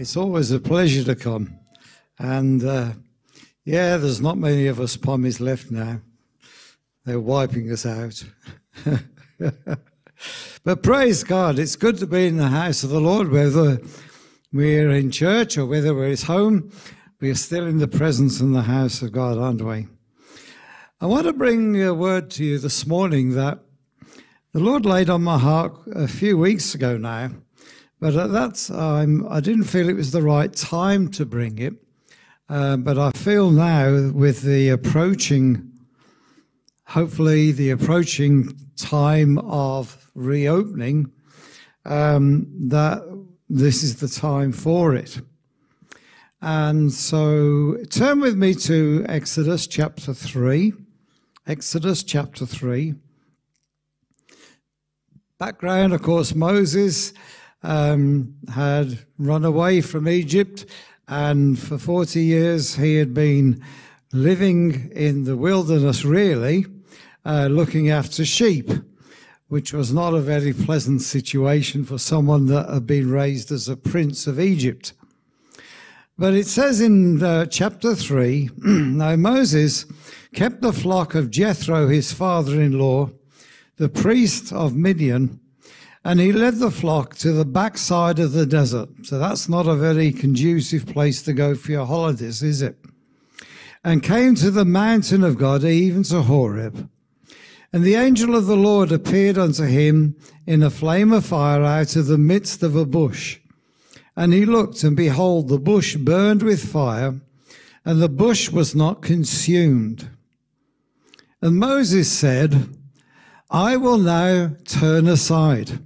It's always a pleasure to come. And uh, yeah, there's not many of us pommies left now. They're wiping us out. but praise God, it's good to be in the house of the Lord, whether we're in church or whether we're at home. We are still in the presence in the house of God, aren't we? I want to bring a word to you this morning that the Lord laid on my heart a few weeks ago now but at that time, I didn't feel it was the right time to bring it. Uh, but I feel now, with the approaching, hopefully, the approaching time of reopening, um, that this is the time for it. And so turn with me to Exodus chapter 3. Exodus chapter 3. Background, of course, Moses um, had run away from Egypt, and for 40 years he had been living in the wilderness, really, uh, looking after sheep, which was not a very pleasant situation for someone that had been raised as a prince of Egypt. But it says in uh, chapter 3 Now Moses kept the flock of Jethro, his father in law, the priest of Midian and he led the flock to the backside of the desert. So that's not a very conducive place to go for your holidays, is it? And came to the mountain of God, even to Horeb. And the angel of the Lord appeared unto him in a flame of fire out of the midst of a bush. And he looked, and behold, the bush burned with fire, and the bush was not consumed. And Moses said, I will now turn aside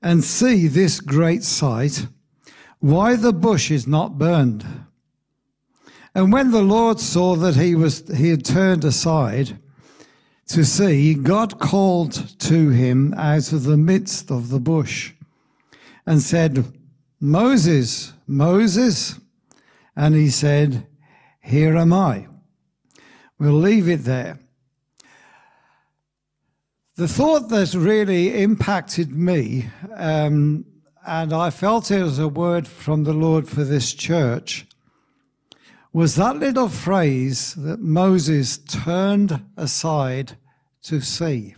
and see this great sight, why the bush is not burned. And when the Lord saw that he was he had turned aside to see, God called to him out of the midst of the bush and said, Moses, Moses. And he said, Here am I. We'll leave it there. The thought that really impacted me, um, and I felt it was a word from the Lord for this church, was that little phrase that Moses turned aside to see.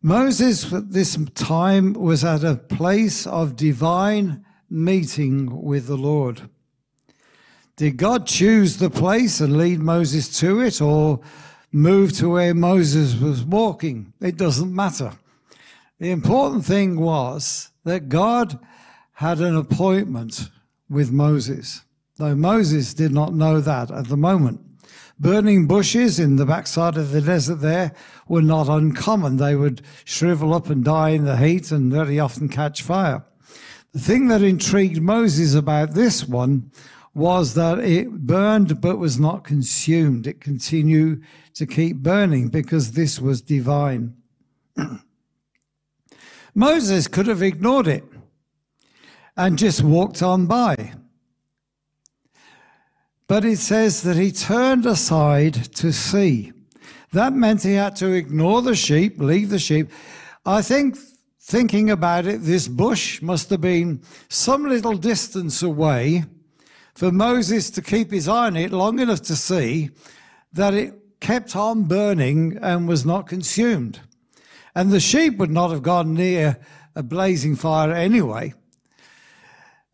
Moses at this time was at a place of divine meeting with the Lord. Did God choose the place and lead Moses to it, or move to where Moses was walking. It doesn't matter. The important thing was that God had an appointment with Moses, though Moses did not know that at the moment. Burning bushes in the backside of the desert there were not uncommon. They would shrivel up and die in the heat and very often catch fire. The thing that intrigued Moses about this one was that it burned but was not consumed. It continued to keep burning because this was divine. Moses could have ignored it and just walked on by. But it says that he turned aside to see. That meant he had to ignore the sheep, leave the sheep. I think, thinking about it, this bush must have been some little distance away for Moses to keep his eye on it long enough to see that it kept on burning and was not consumed. And the sheep would not have gone near a blazing fire anyway.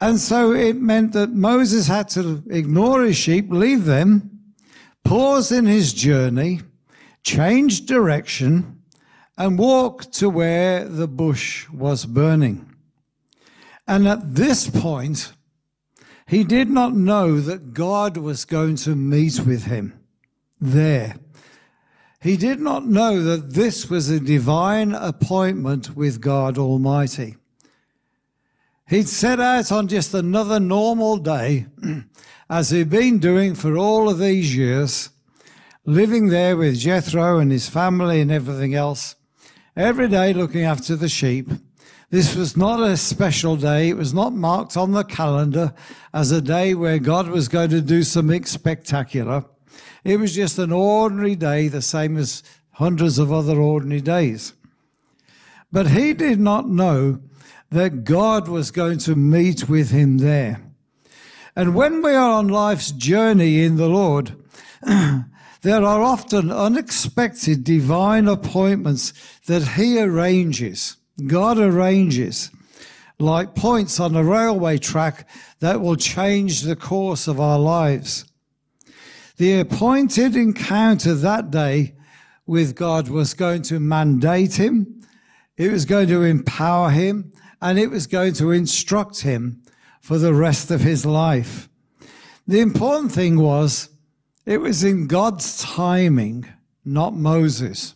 And so it meant that Moses had to ignore his sheep, leave them, pause in his journey, change direction, and walk to where the bush was burning. And at this point, he did not know that God was going to meet with him there. He did not know that this was a divine appointment with God Almighty. He'd set out on just another normal day, as he'd been doing for all of these years, living there with Jethro and his family and everything else, every day looking after the sheep. This was not a special day. It was not marked on the calendar as a day where God was going to do something spectacular. It was just an ordinary day, the same as hundreds of other ordinary days. But he did not know that God was going to meet with him there. And when we are on life's journey in the Lord, there are often unexpected divine appointments that he arranges. God arranges, like points on a railway track that will change the course of our lives. The appointed encounter that day with God was going to mandate him, it was going to empower him, and it was going to instruct him for the rest of his life. The important thing was it was in God's timing, not Moses.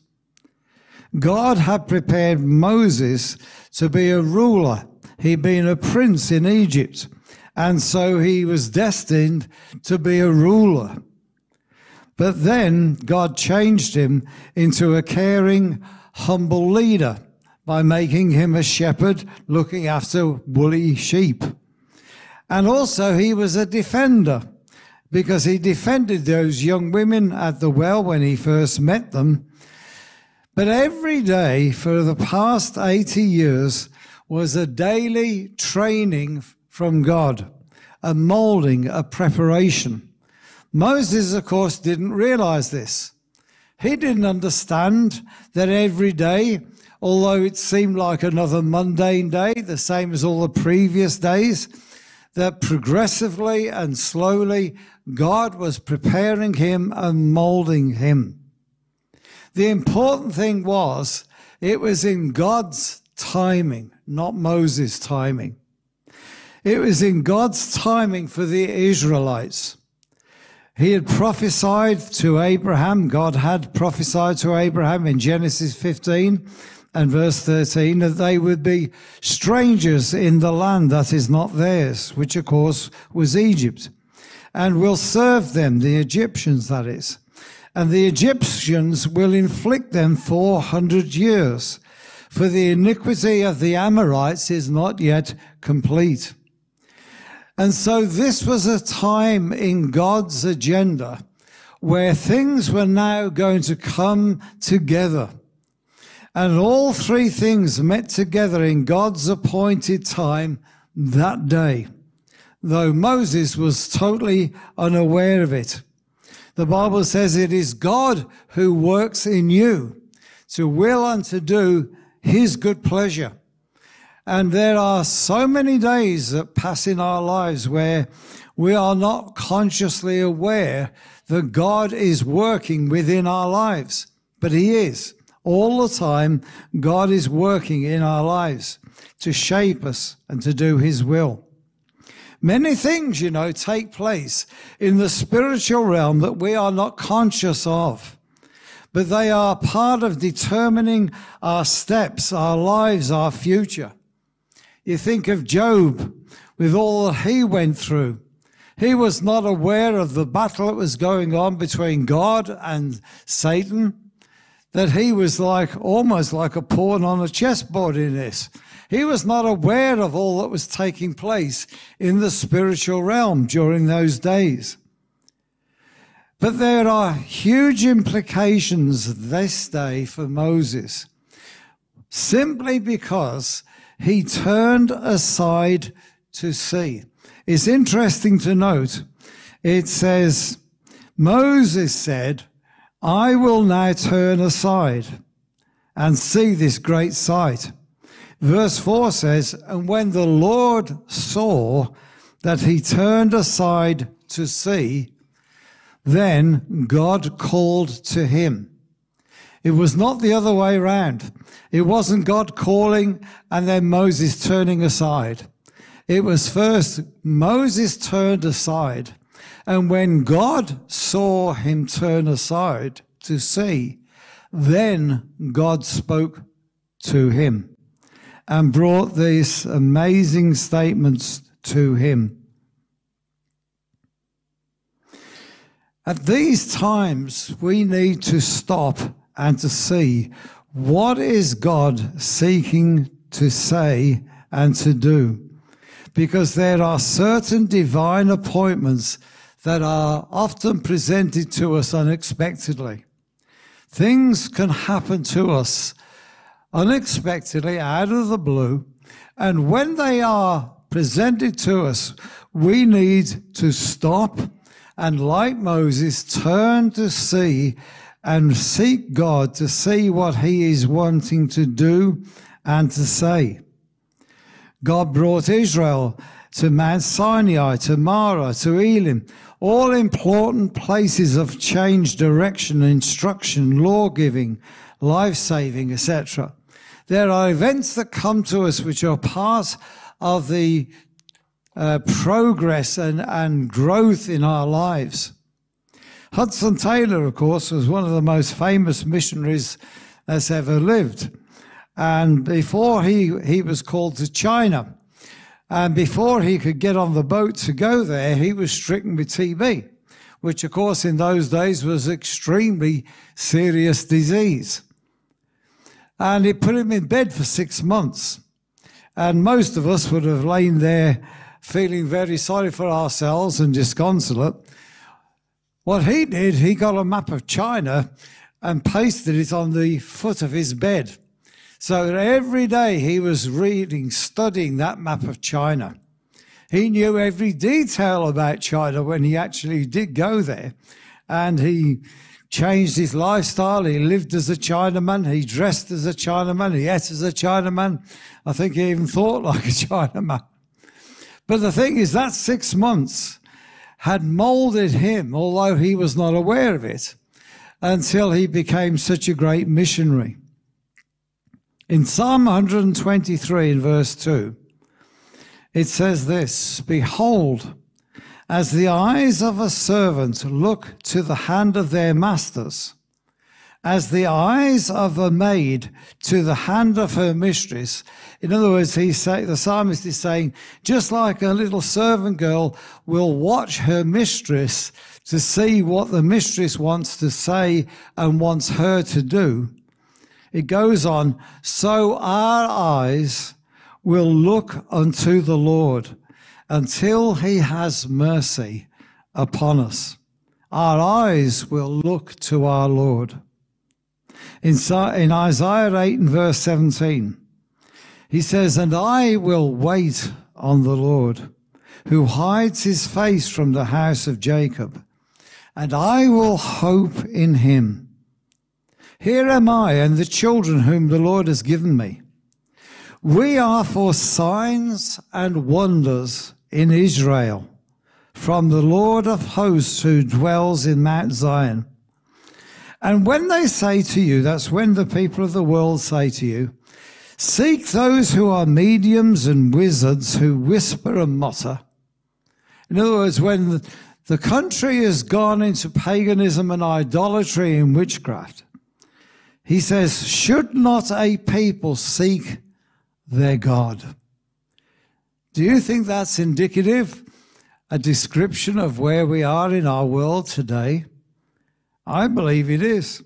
God had prepared Moses to be a ruler. He'd been a prince in Egypt, and so he was destined to be a ruler. But then God changed him into a caring, humble leader by making him a shepherd looking after woolly sheep. And also, he was a defender because he defended those young women at the well when he first met them. But every day for the past 80 years was a daily training from God, a molding, a preparation. Moses, of course, didn't realize this. He didn't understand that every day although it seemed like another mundane day, the same as all the previous days, that progressively and slowly God was preparing him and molding him. The important thing was it was in God's timing, not Moses' timing. It was in God's timing for the Israelites. He had prophesied to Abraham, God had prophesied to Abraham in Genesis 15 and verse 13 that they would be strangers in the land that is not theirs, which of course was Egypt, and will serve them, the Egyptians, that is. And the Egyptians will inflict them 400 years, for the iniquity of the Amorites is not yet complete. And so this was a time in God's agenda where things were now going to come together and all three things met together in God's appointed time that day, though Moses was totally unaware of it. The Bible says it is God who works in you to will and to do his good pleasure. And there are so many days that pass in our lives where we are not consciously aware that God is working within our lives, but he is. All the time, God is working in our lives to shape us and to do His will. Many things, you know, take place in the spiritual realm that we are not conscious of, but they are part of determining our steps, our lives, our future. You think of Job with all that he went through. He was not aware of the battle that was going on between God and Satan that he was like almost like a pawn on a chessboard in this. He was not aware of all that was taking place in the spiritual realm during those days. But there are huge implications this day for Moses, simply because he turned aside to see. It's interesting to note, it says, Moses said, I will now turn aside and see this great sight. Verse 4 says, And when the Lord saw that he turned aside to see, then God called to him. It was not the other way around. It wasn't God calling and then Moses turning aside. It was first Moses turned aside and when God saw him turn aside to see, then God spoke to him and brought these amazing statements to him. At these times, we need to stop and to see what is God seeking to say and to do. Because there are certain divine appointments that are often presented to us unexpectedly. Things can happen to us unexpectedly out of the blue, and when they are presented to us, we need to stop and, like Moses, turn to see and seek God to see what He is wanting to do and to say. God brought Israel to Mount Sinai, to Marah, to Elim, all important places of change, direction, instruction, law giving, life saving, etc. There are events that come to us which are part of the uh, progress and, and growth in our lives. Hudson Taylor, of course, was one of the most famous missionaries that's ever lived. And before he, he was called to China, and before he could get on the boat to go there, he was stricken with TB, which, of course, in those days was extremely serious disease. And it put him in bed for six months. And most of us would have lain there feeling very sorry for ourselves and disconsolate. What he did, he got a map of China and pasted it on the foot of his bed. So every day he was reading, studying that map of China. He knew every detail about China when he actually did go there. And he changed his lifestyle. He lived as a Chinaman. He dressed as a Chinaman. He ate as a Chinaman. I think he even thought like a Chinaman. But the thing is, that six months had molded him, although he was not aware of it, until he became such a great missionary. In Psalm 123, in verse 2, it says this Behold, as the eyes of a servant look to the hand of their masters, as the eyes of a maid to the hand of her mistress. In other words, he say, the psalmist is saying, just like a little servant girl will watch her mistress to see what the mistress wants to say and wants her to do, it goes on, so our eyes will look unto the Lord until he has mercy upon us. Our eyes will look to our Lord. In, in Isaiah 8 and verse 17, he says, And I will wait on the Lord, who hides his face from the house of Jacob, and I will hope in him. Here am I and the children whom the Lord has given me. We are for signs and wonders in Israel from the Lord of hosts who dwells in Mount Zion. And when they say to you, that's when the people of the world say to you, seek those who are mediums and wizards who whisper and mutter. In other words, when the country has gone into paganism and idolatry and witchcraft, he says, Should not a people seek their God? Do you think that's indicative, a description of where we are in our world today? I believe it is.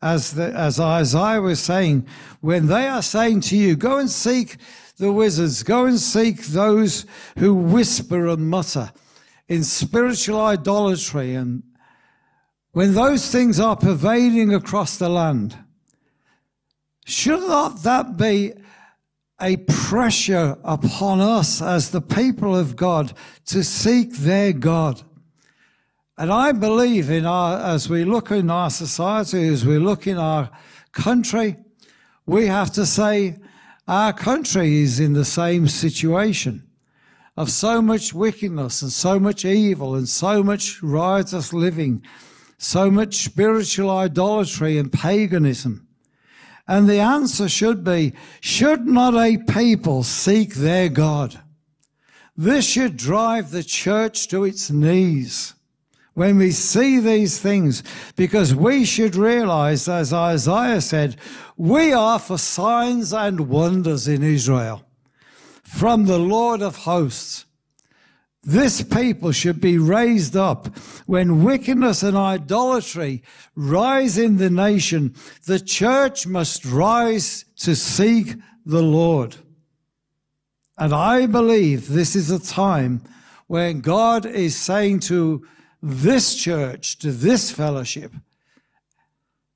As, the, as Isaiah was saying, when they are saying to you, go and seek the wizards, go and seek those who whisper and mutter in spiritual idolatry, and when those things are pervading across the land, should not that be a pressure upon us as the people of God to seek their God? And I believe in our, as we look in our society, as we look in our country, we have to say our country is in the same situation of so much wickedness and so much evil and so much riotous living, so much spiritual idolatry and paganism. And the answer should be, should not a people seek their God? This should drive the church to its knees when we see these things, because we should realize, as Isaiah said, we are for signs and wonders in Israel from the Lord of hosts. This people should be raised up. When wickedness and idolatry rise in the nation, the church must rise to seek the Lord. And I believe this is a time when God is saying to this church, to this fellowship,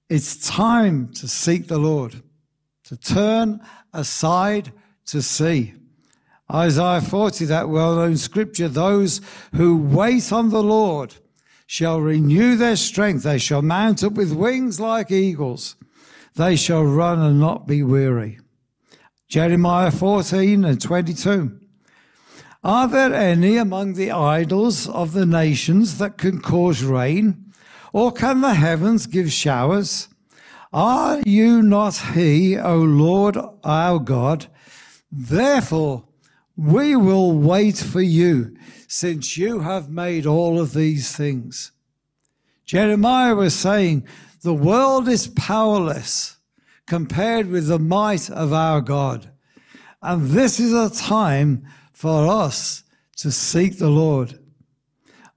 it's time to seek the Lord, to turn aside to see. Isaiah 40, that well known scripture, those who wait on the Lord shall renew their strength. They shall mount up with wings like eagles. They shall run and not be weary. Jeremiah 14 and 22. Are there any among the idols of the nations that can cause rain? Or can the heavens give showers? Are you not He, O Lord our God? Therefore, we will wait for you, since you have made all of these things. Jeremiah was saying, The world is powerless compared with the might of our God. And this is a time for us to seek the Lord.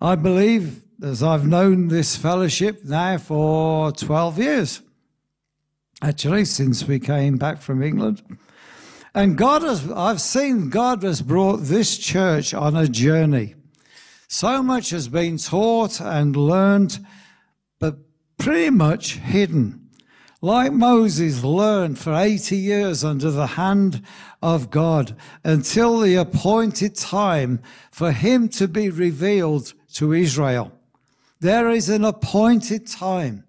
I believe, as I've known this fellowship now for 12 years, actually, since we came back from England. And God has, I've seen God has brought this church on a journey. So much has been taught and learned, but pretty much hidden. Like Moses learned for 80 years under the hand of God until the appointed time for him to be revealed to Israel. There is an appointed time.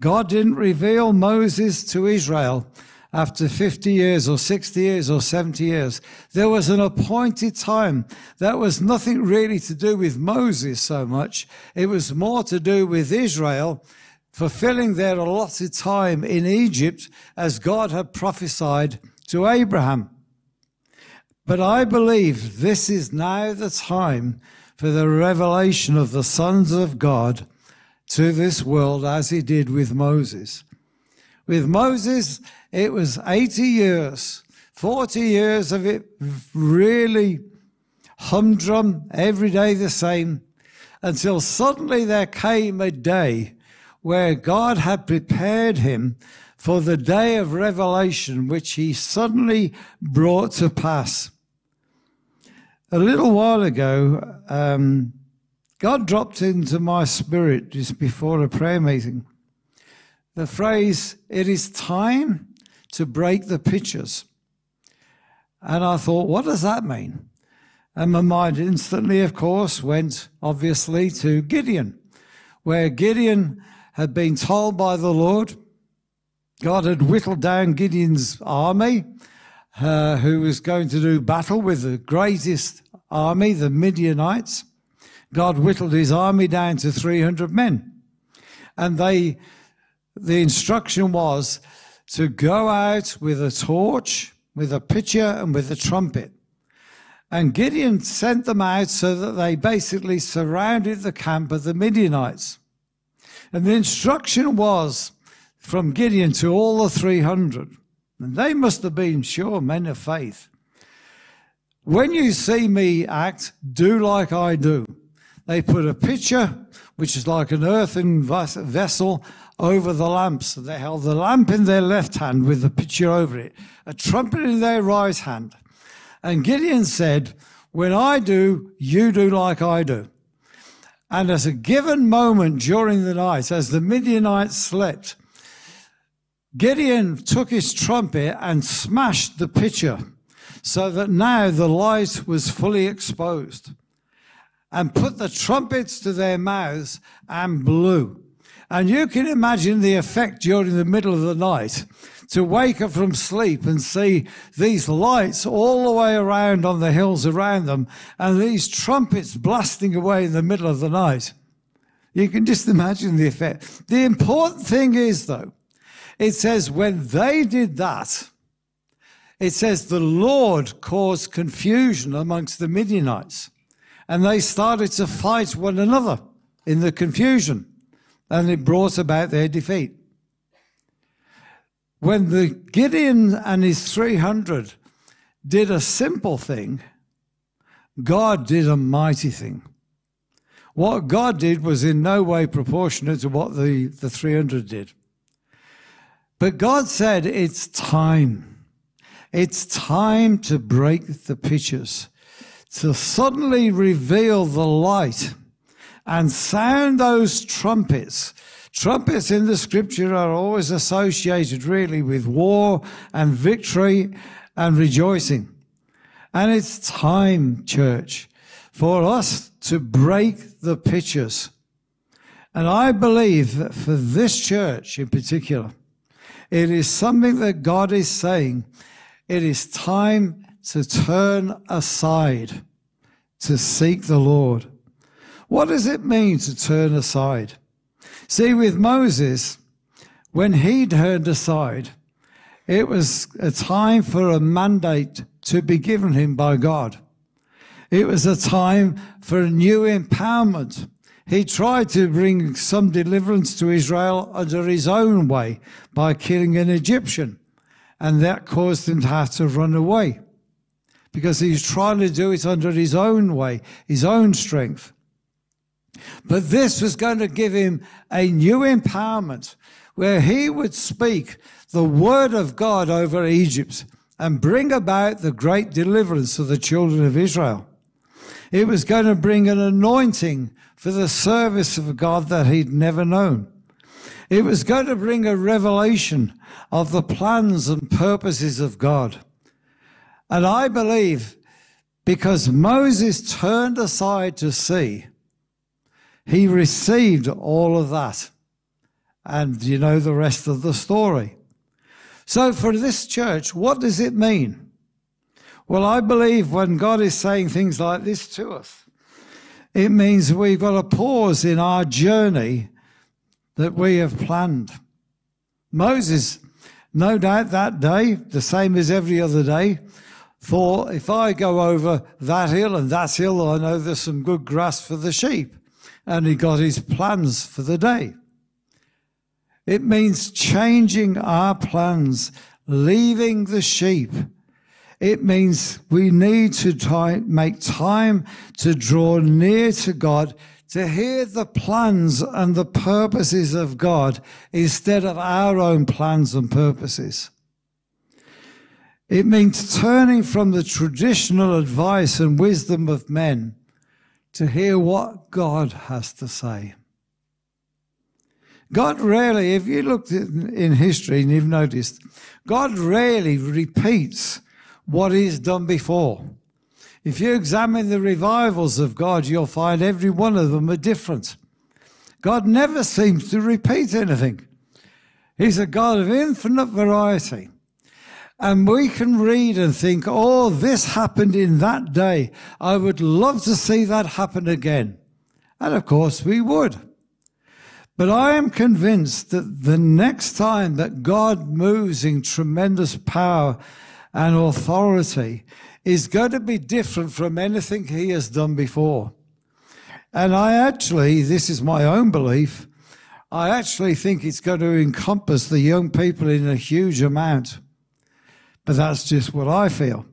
God didn't reveal Moses to Israel after 50 years or 60 years or 70 years. There was an appointed time. That was nothing really to do with Moses so much. It was more to do with Israel fulfilling their allotted time in Egypt as God had prophesied to Abraham. But I believe this is now the time for the revelation of the sons of God to this world as he did with Moses. With Moses, it was 80 years, 40 years of it really humdrum, every day the same, until suddenly there came a day where God had prepared him for the day of revelation, which he suddenly brought to pass. A little while ago, um, God dropped into my spirit just before a prayer meeting the phrase, it is time to break the pitchers. And I thought, what does that mean? And my mind instantly, of course, went obviously to Gideon, where Gideon had been told by the Lord, God had whittled down Gideon's army, uh, who was going to do battle with the greatest army, the Midianites. God whittled his army down to 300 men. And they, the instruction was to go out with a torch, with a pitcher, and with a trumpet. And Gideon sent them out so that they basically surrounded the camp of the Midianites. And the instruction was from Gideon to all the 300. And they must have been sure men of faith. When you see me act, do like I do. They put a pitcher, which is like an earthen vessel, over the lamps, So they held the lamp in their left hand with the pitcher over it, a trumpet in their right hand. And Gideon said, When I do, you do like I do. And at a given moment during the night, as the Midianites slept, Gideon took his trumpet and smashed the pitcher so that now the light was fully exposed and put the trumpets to their mouths and blew. And you can imagine the effect during the middle of the night to wake up from sleep and see these lights all the way around on the hills around them and these trumpets blasting away in the middle of the night. You can just imagine the effect. The important thing is, though, it says when they did that, it says the Lord caused confusion amongst the Midianites and they started to fight one another in the confusion and it brought about their defeat. When the Gideon and his 300 did a simple thing, God did a mighty thing. What God did was in no way proportionate to what the, the 300 did. But God said, It's time. It's time to break the pitchers, to suddenly reveal the light and sound those trumpets. Trumpets in the scripture are always associated really with war and victory and rejoicing. And it's time, church, for us to break the pitchers. And I believe that for this church in particular, it is something that God is saying. It is time to turn aside to seek the Lord. What does it mean to turn aside? See, with Moses, when he turned aside, it was a time for a mandate to be given him by God. It was a time for a new empowerment. He tried to bring some deliverance to Israel under his own way by killing an Egyptian, and that caused him to have to run away because he was trying to do it under his own way, his own strength. But this was going to give him a new empowerment where he would speak the word of God over Egypt and bring about the great deliverance of the children of Israel. It was going to bring an anointing for the service of God that he'd never known. It was going to bring a revelation of the plans and purposes of God. And I believe because Moses turned aside to see, he received all of that. And you know the rest of the story. So for this church, what does it mean? Well, I believe when God is saying things like this to us, it means we've got to pause in our journey that we have planned. Moses, no doubt that day, the same as every other day, thought if I go over that hill and that hill, I know there's some good grass for the sheep. And he got his plans for the day. It means changing our plans, leaving the sheep. It means we need to try, make time to draw near to God, to hear the plans and the purposes of God instead of our own plans and purposes. It means turning from the traditional advice and wisdom of men to hear what God has to say. God rarely, if you looked in history and you've noticed, God rarely repeats what He's done before. If you examine the revivals of God, you'll find every one of them are different. God never seems to repeat anything. He's a God of infinite variety. And we can read and think, oh, this happened in that day. I would love to see that happen again. And of course we would. But I am convinced that the next time that God moves in tremendous power and authority is going to be different from anything he has done before. And I actually, this is my own belief, I actually think it's going to encompass the young people in a huge amount but that's just what I feel.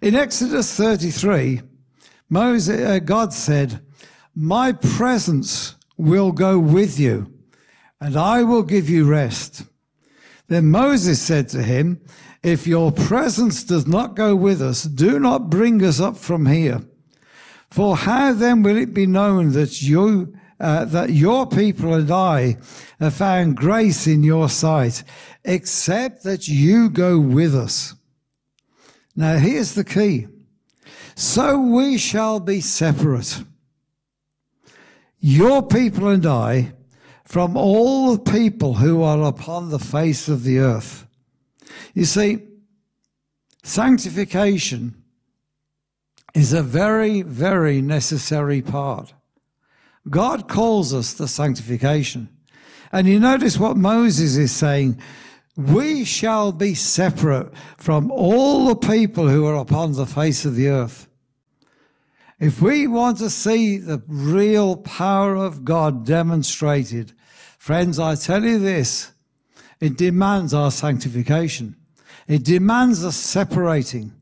In Exodus 33, Moses, uh, God said, My presence will go with you, and I will give you rest. Then Moses said to him, If your presence does not go with us, do not bring us up from here. For how then will it be known that you uh, that your people and I have found grace in your sight, except that you go with us. Now, here's the key. So we shall be separate, your people and I, from all the people who are upon the face of the earth. You see, sanctification is a very, very necessary part. God calls us to sanctification. And you notice what Moses is saying we shall be separate from all the people who are upon the face of the earth. If we want to see the real power of God demonstrated, friends, I tell you this, it demands our sanctification. It demands us separating.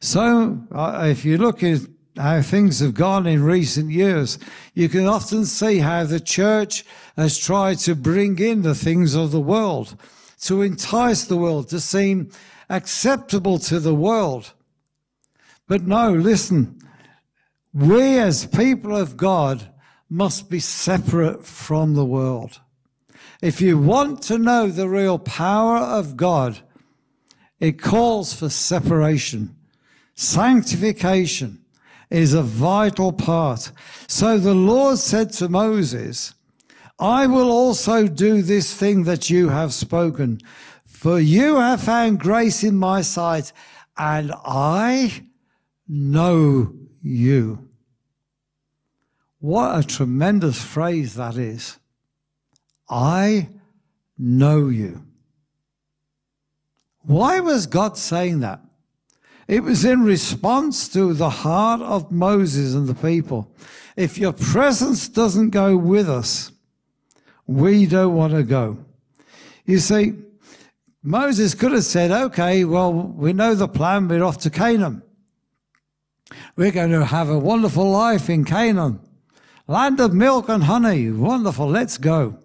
So, uh, if you look at how things have gone in recent years, you can often see how the church has tried to bring in the things of the world to entice the world, to seem acceptable to the world. But no, listen, we as people of God must be separate from the world. If you want to know the real power of God, it calls for separation. Sanctification is a vital part. So the Lord said to Moses, I will also do this thing that you have spoken, for you have found grace in my sight, and I know you. What a tremendous phrase that is. I know you. Why was God saying that? It was in response to the heart of Moses and the people. If your presence doesn't go with us, we don't want to go. You see, Moses could have said, okay, well, we know the plan, we're off to Canaan. We're going to have a wonderful life in Canaan. Land of milk and honey. Wonderful. Let's go.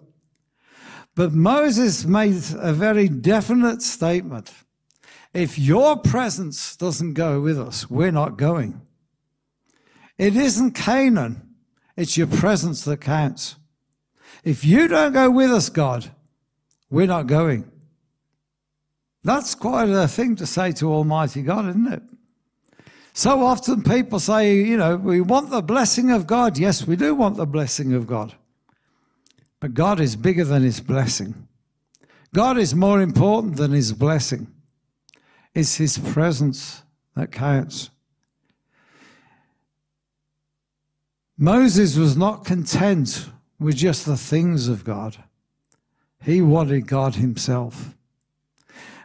But Moses made a very definite statement. If your presence doesn't go with us, we're not going. It isn't Canaan. It's your presence that counts. If you don't go with us, God, we're not going. That's quite a thing to say to Almighty God, isn't it? So often people say, you know, we want the blessing of God. Yes, we do want the blessing of God. But God is bigger than his blessing. God is more important than his blessing. It's his presence that counts. Moses was not content with just the things of God. He wanted God himself.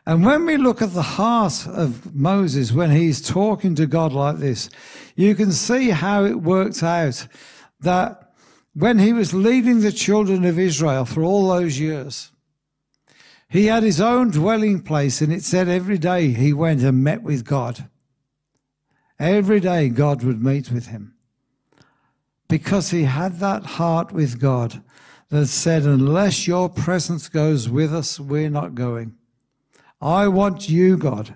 And when we look at the heart of Moses, when he's talking to God like this, you can see how it worked out that when he was leading the children of Israel for all those years, he had his own dwelling place, and it said every day he went and met with God. Every day God would meet with him. Because he had that heart with God that said, Unless your presence goes with us, we're not going. I want you, God,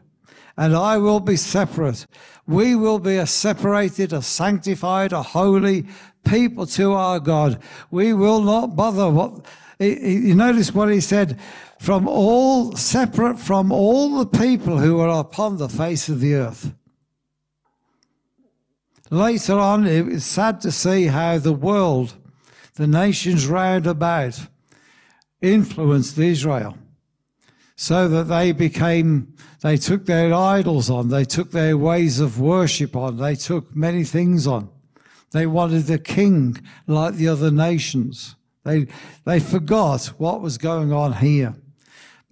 and I will be separate. We will be a separated, a sanctified, a holy people to our God. We will not bother what, you notice what he said, from all, separate from all the people who are upon the face of the earth. Later on, it was sad to see how the world, the nations round about, influenced Israel so that they became, they took their idols on, they took their ways of worship on, they took many things on. They wanted a king like the other nations. They, they forgot what was going on here.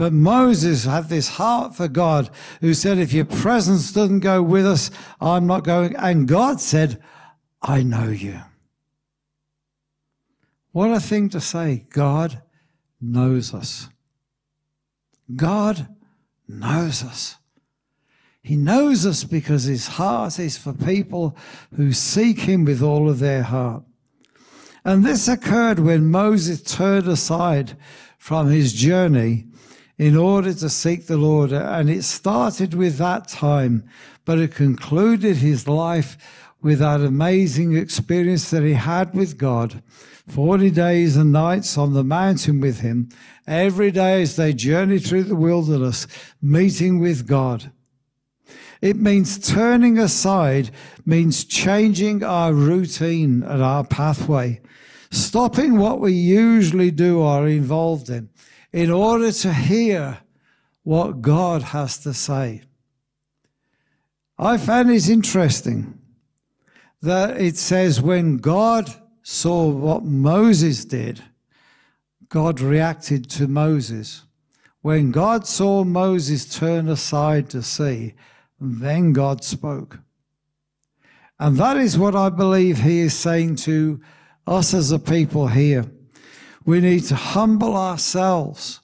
But Moses had this heart for God who said, if your presence doesn't go with us, I'm not going. And God said, I know you. What a thing to say. God knows us. God knows us. He knows us because his heart is for people who seek him with all of their heart. And this occurred when Moses turned aside from his journey in order to seek the Lord. And it started with that time, but it concluded his life with that amazing experience that he had with God 40 days and nights on the mountain with him, every day as they journeyed through the wilderness, meeting with God. It means turning aside, means changing our routine and our pathway, stopping what we usually do or are involved in, in order to hear what God has to say. I found it interesting that it says when God saw what Moses did, God reacted to Moses. When God saw Moses turn aside to see, then God spoke. And that is what I believe he is saying to us as a people here. We need to humble ourselves.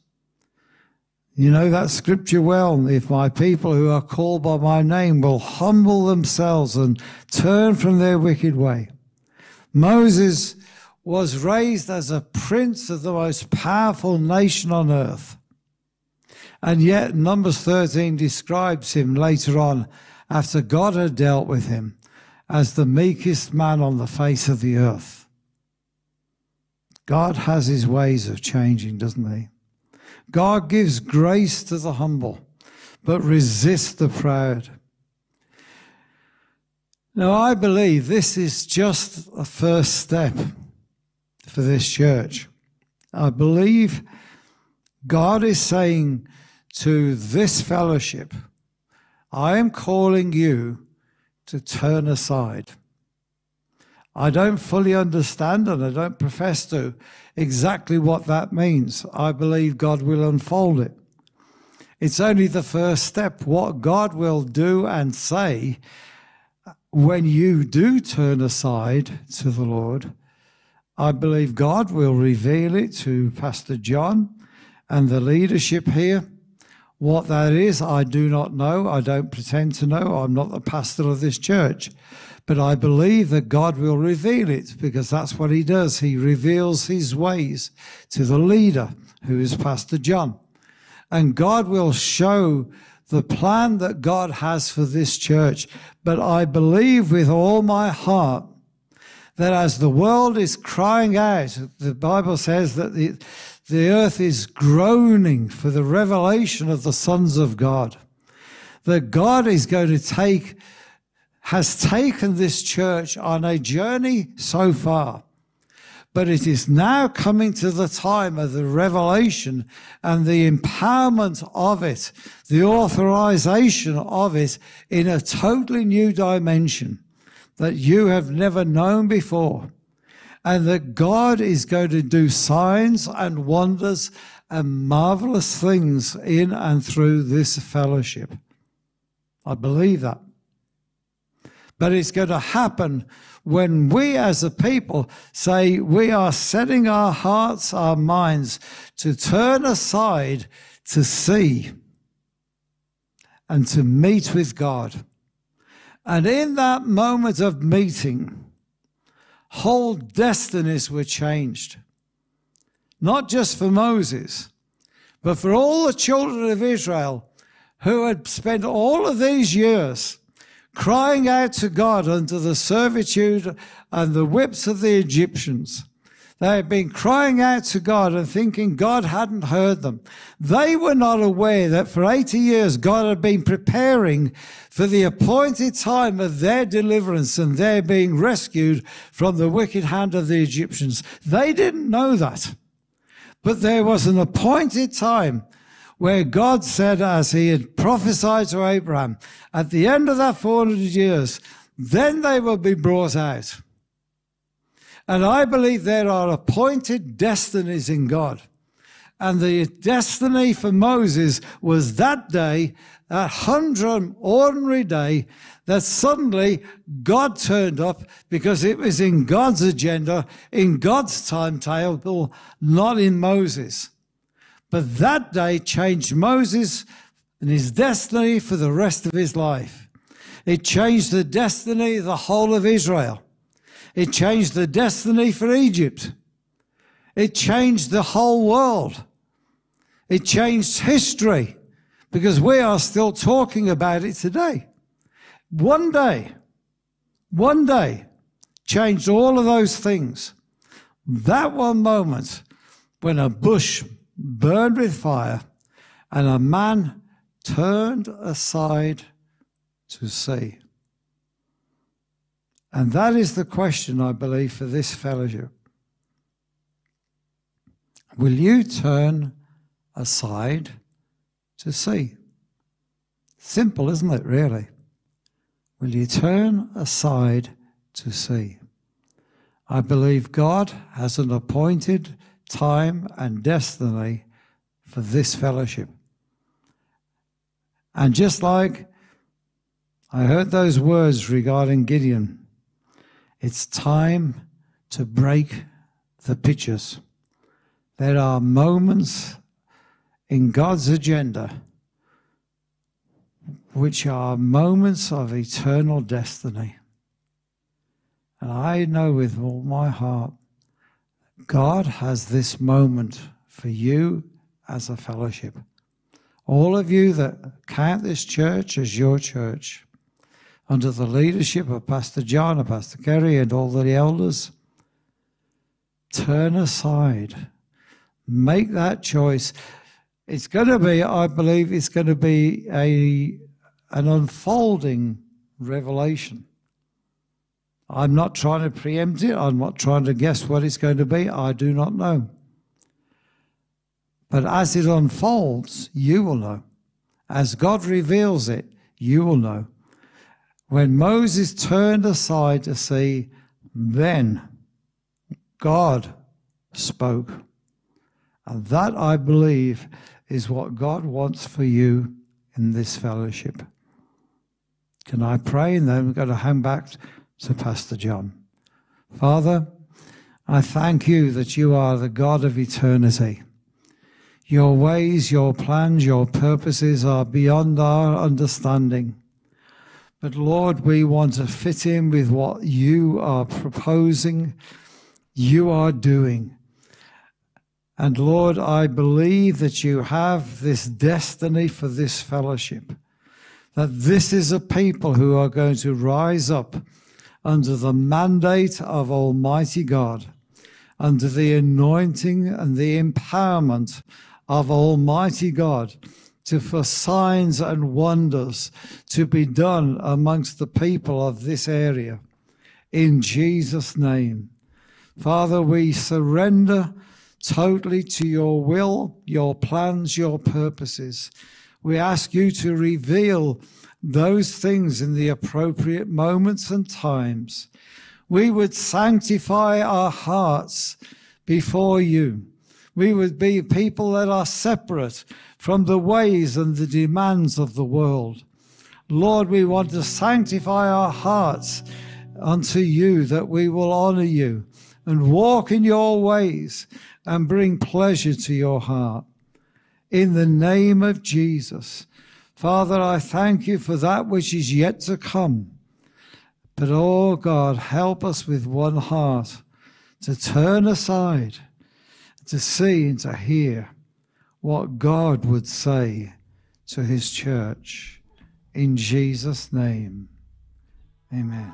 You know that scripture well. If my people who are called by my name will humble themselves and turn from their wicked way. Moses was raised as a prince of the most powerful nation on earth. And yet, Numbers 13 describes him later on, after God had dealt with him, as the meekest man on the face of the earth. God has his ways of changing, doesn't he? God gives grace to the humble, but resists the proud. Now, I believe this is just a first step for this church. I believe God is saying to this fellowship, I am calling you to turn aside. I don't fully understand and I don't profess to exactly what that means. I believe God will unfold it. It's only the first step. What God will do and say when you do turn aside to the Lord, I believe God will reveal it to Pastor John and the leadership here. What that is, I do not know. I don't pretend to know. I'm not the pastor of this church. But I believe that God will reveal it because that's what he does. He reveals his ways to the leader, who is Pastor John. And God will show the plan that God has for this church. But I believe with all my heart that as the world is crying out, the Bible says that the, the earth is groaning for the revelation of the sons of God. That God is going to take, has taken this church on a journey so far but it is now coming to the time of the revelation and the empowerment of it, the authorization of it in a totally new dimension that you have never known before. And that God is going to do signs and wonders and marvelous things in and through this fellowship. I believe that. But it's going to happen when we as a people say we are setting our hearts, our minds to turn aside to see and to meet with God. And in that moment of meeting, whole destinies were changed. Not just for Moses, but for all the children of Israel who had spent all of these years crying out to God under the servitude and the whips of the Egyptians. They had been crying out to God and thinking God hadn't heard them. They were not aware that for 80 years God had been preparing for the appointed time of their deliverance and their being rescued from the wicked hand of the Egyptians. They didn't know that. But there was an appointed time where God said, as he had prophesied to Abraham, at the end of that 400 years, then they will be brought out. And I believe there are appointed destinies in God. And the destiny for Moses was that day, that hundred ordinary day, that suddenly God turned up because it was in God's agenda, in God's timetable, not in Moses. But that day changed Moses and his destiny for the rest of his life. It changed the destiny of the whole of Israel. It changed the destiny for Egypt. It changed the whole world. It changed history because we are still talking about it today. One day, one day changed all of those things. That one moment when a bush burned with fire, and a man turned aside to see. And that is the question, I believe, for this fellowship. Will you turn aside to see? Simple, isn't it, really? Will you turn aside to see? I believe God has an appointed time and destiny for this fellowship. And just like I heard those words regarding Gideon, it's time to break the pictures. There are moments in God's agenda which are moments of eternal destiny. And I know with all my heart God has this moment for you as a fellowship. All of you that count this church as your church, under the leadership of Pastor John and Pastor Kerry and all the elders, turn aside. Make that choice. It's going to be, I believe, it's going to be a an unfolding revelation. I'm not trying to preempt it. I'm not trying to guess what it's going to be. I do not know. But as it unfolds, you will know. As God reveals it, you will know. When Moses turned aside to see, then God spoke. And that, I believe, is what God wants for you in this fellowship. Can I pray? And then we're going to hand back to Pastor John. Father, I thank you that you are the God of eternity. Your ways, your plans, your purposes are beyond our understanding. But Lord, we want to fit in with what you are proposing, you are doing. And Lord, I believe that you have this destiny for this fellowship, that this is a people who are going to rise up under the mandate of Almighty God, under the anointing and the empowerment of Almighty God to for signs and wonders to be done amongst the people of this area. In Jesus' name. Father, we surrender totally to your will, your plans, your purposes. We ask you to reveal those things in the appropriate moments and times. We would sanctify our hearts before you we would be people that are separate from the ways and the demands of the world. Lord, we want to sanctify our hearts unto you that we will honor you and walk in your ways and bring pleasure to your heart. In the name of Jesus. Father, I thank you for that which is yet to come. But, oh God, help us with one heart to turn aside to see and to hear what God would say to his church. In Jesus' name, amen.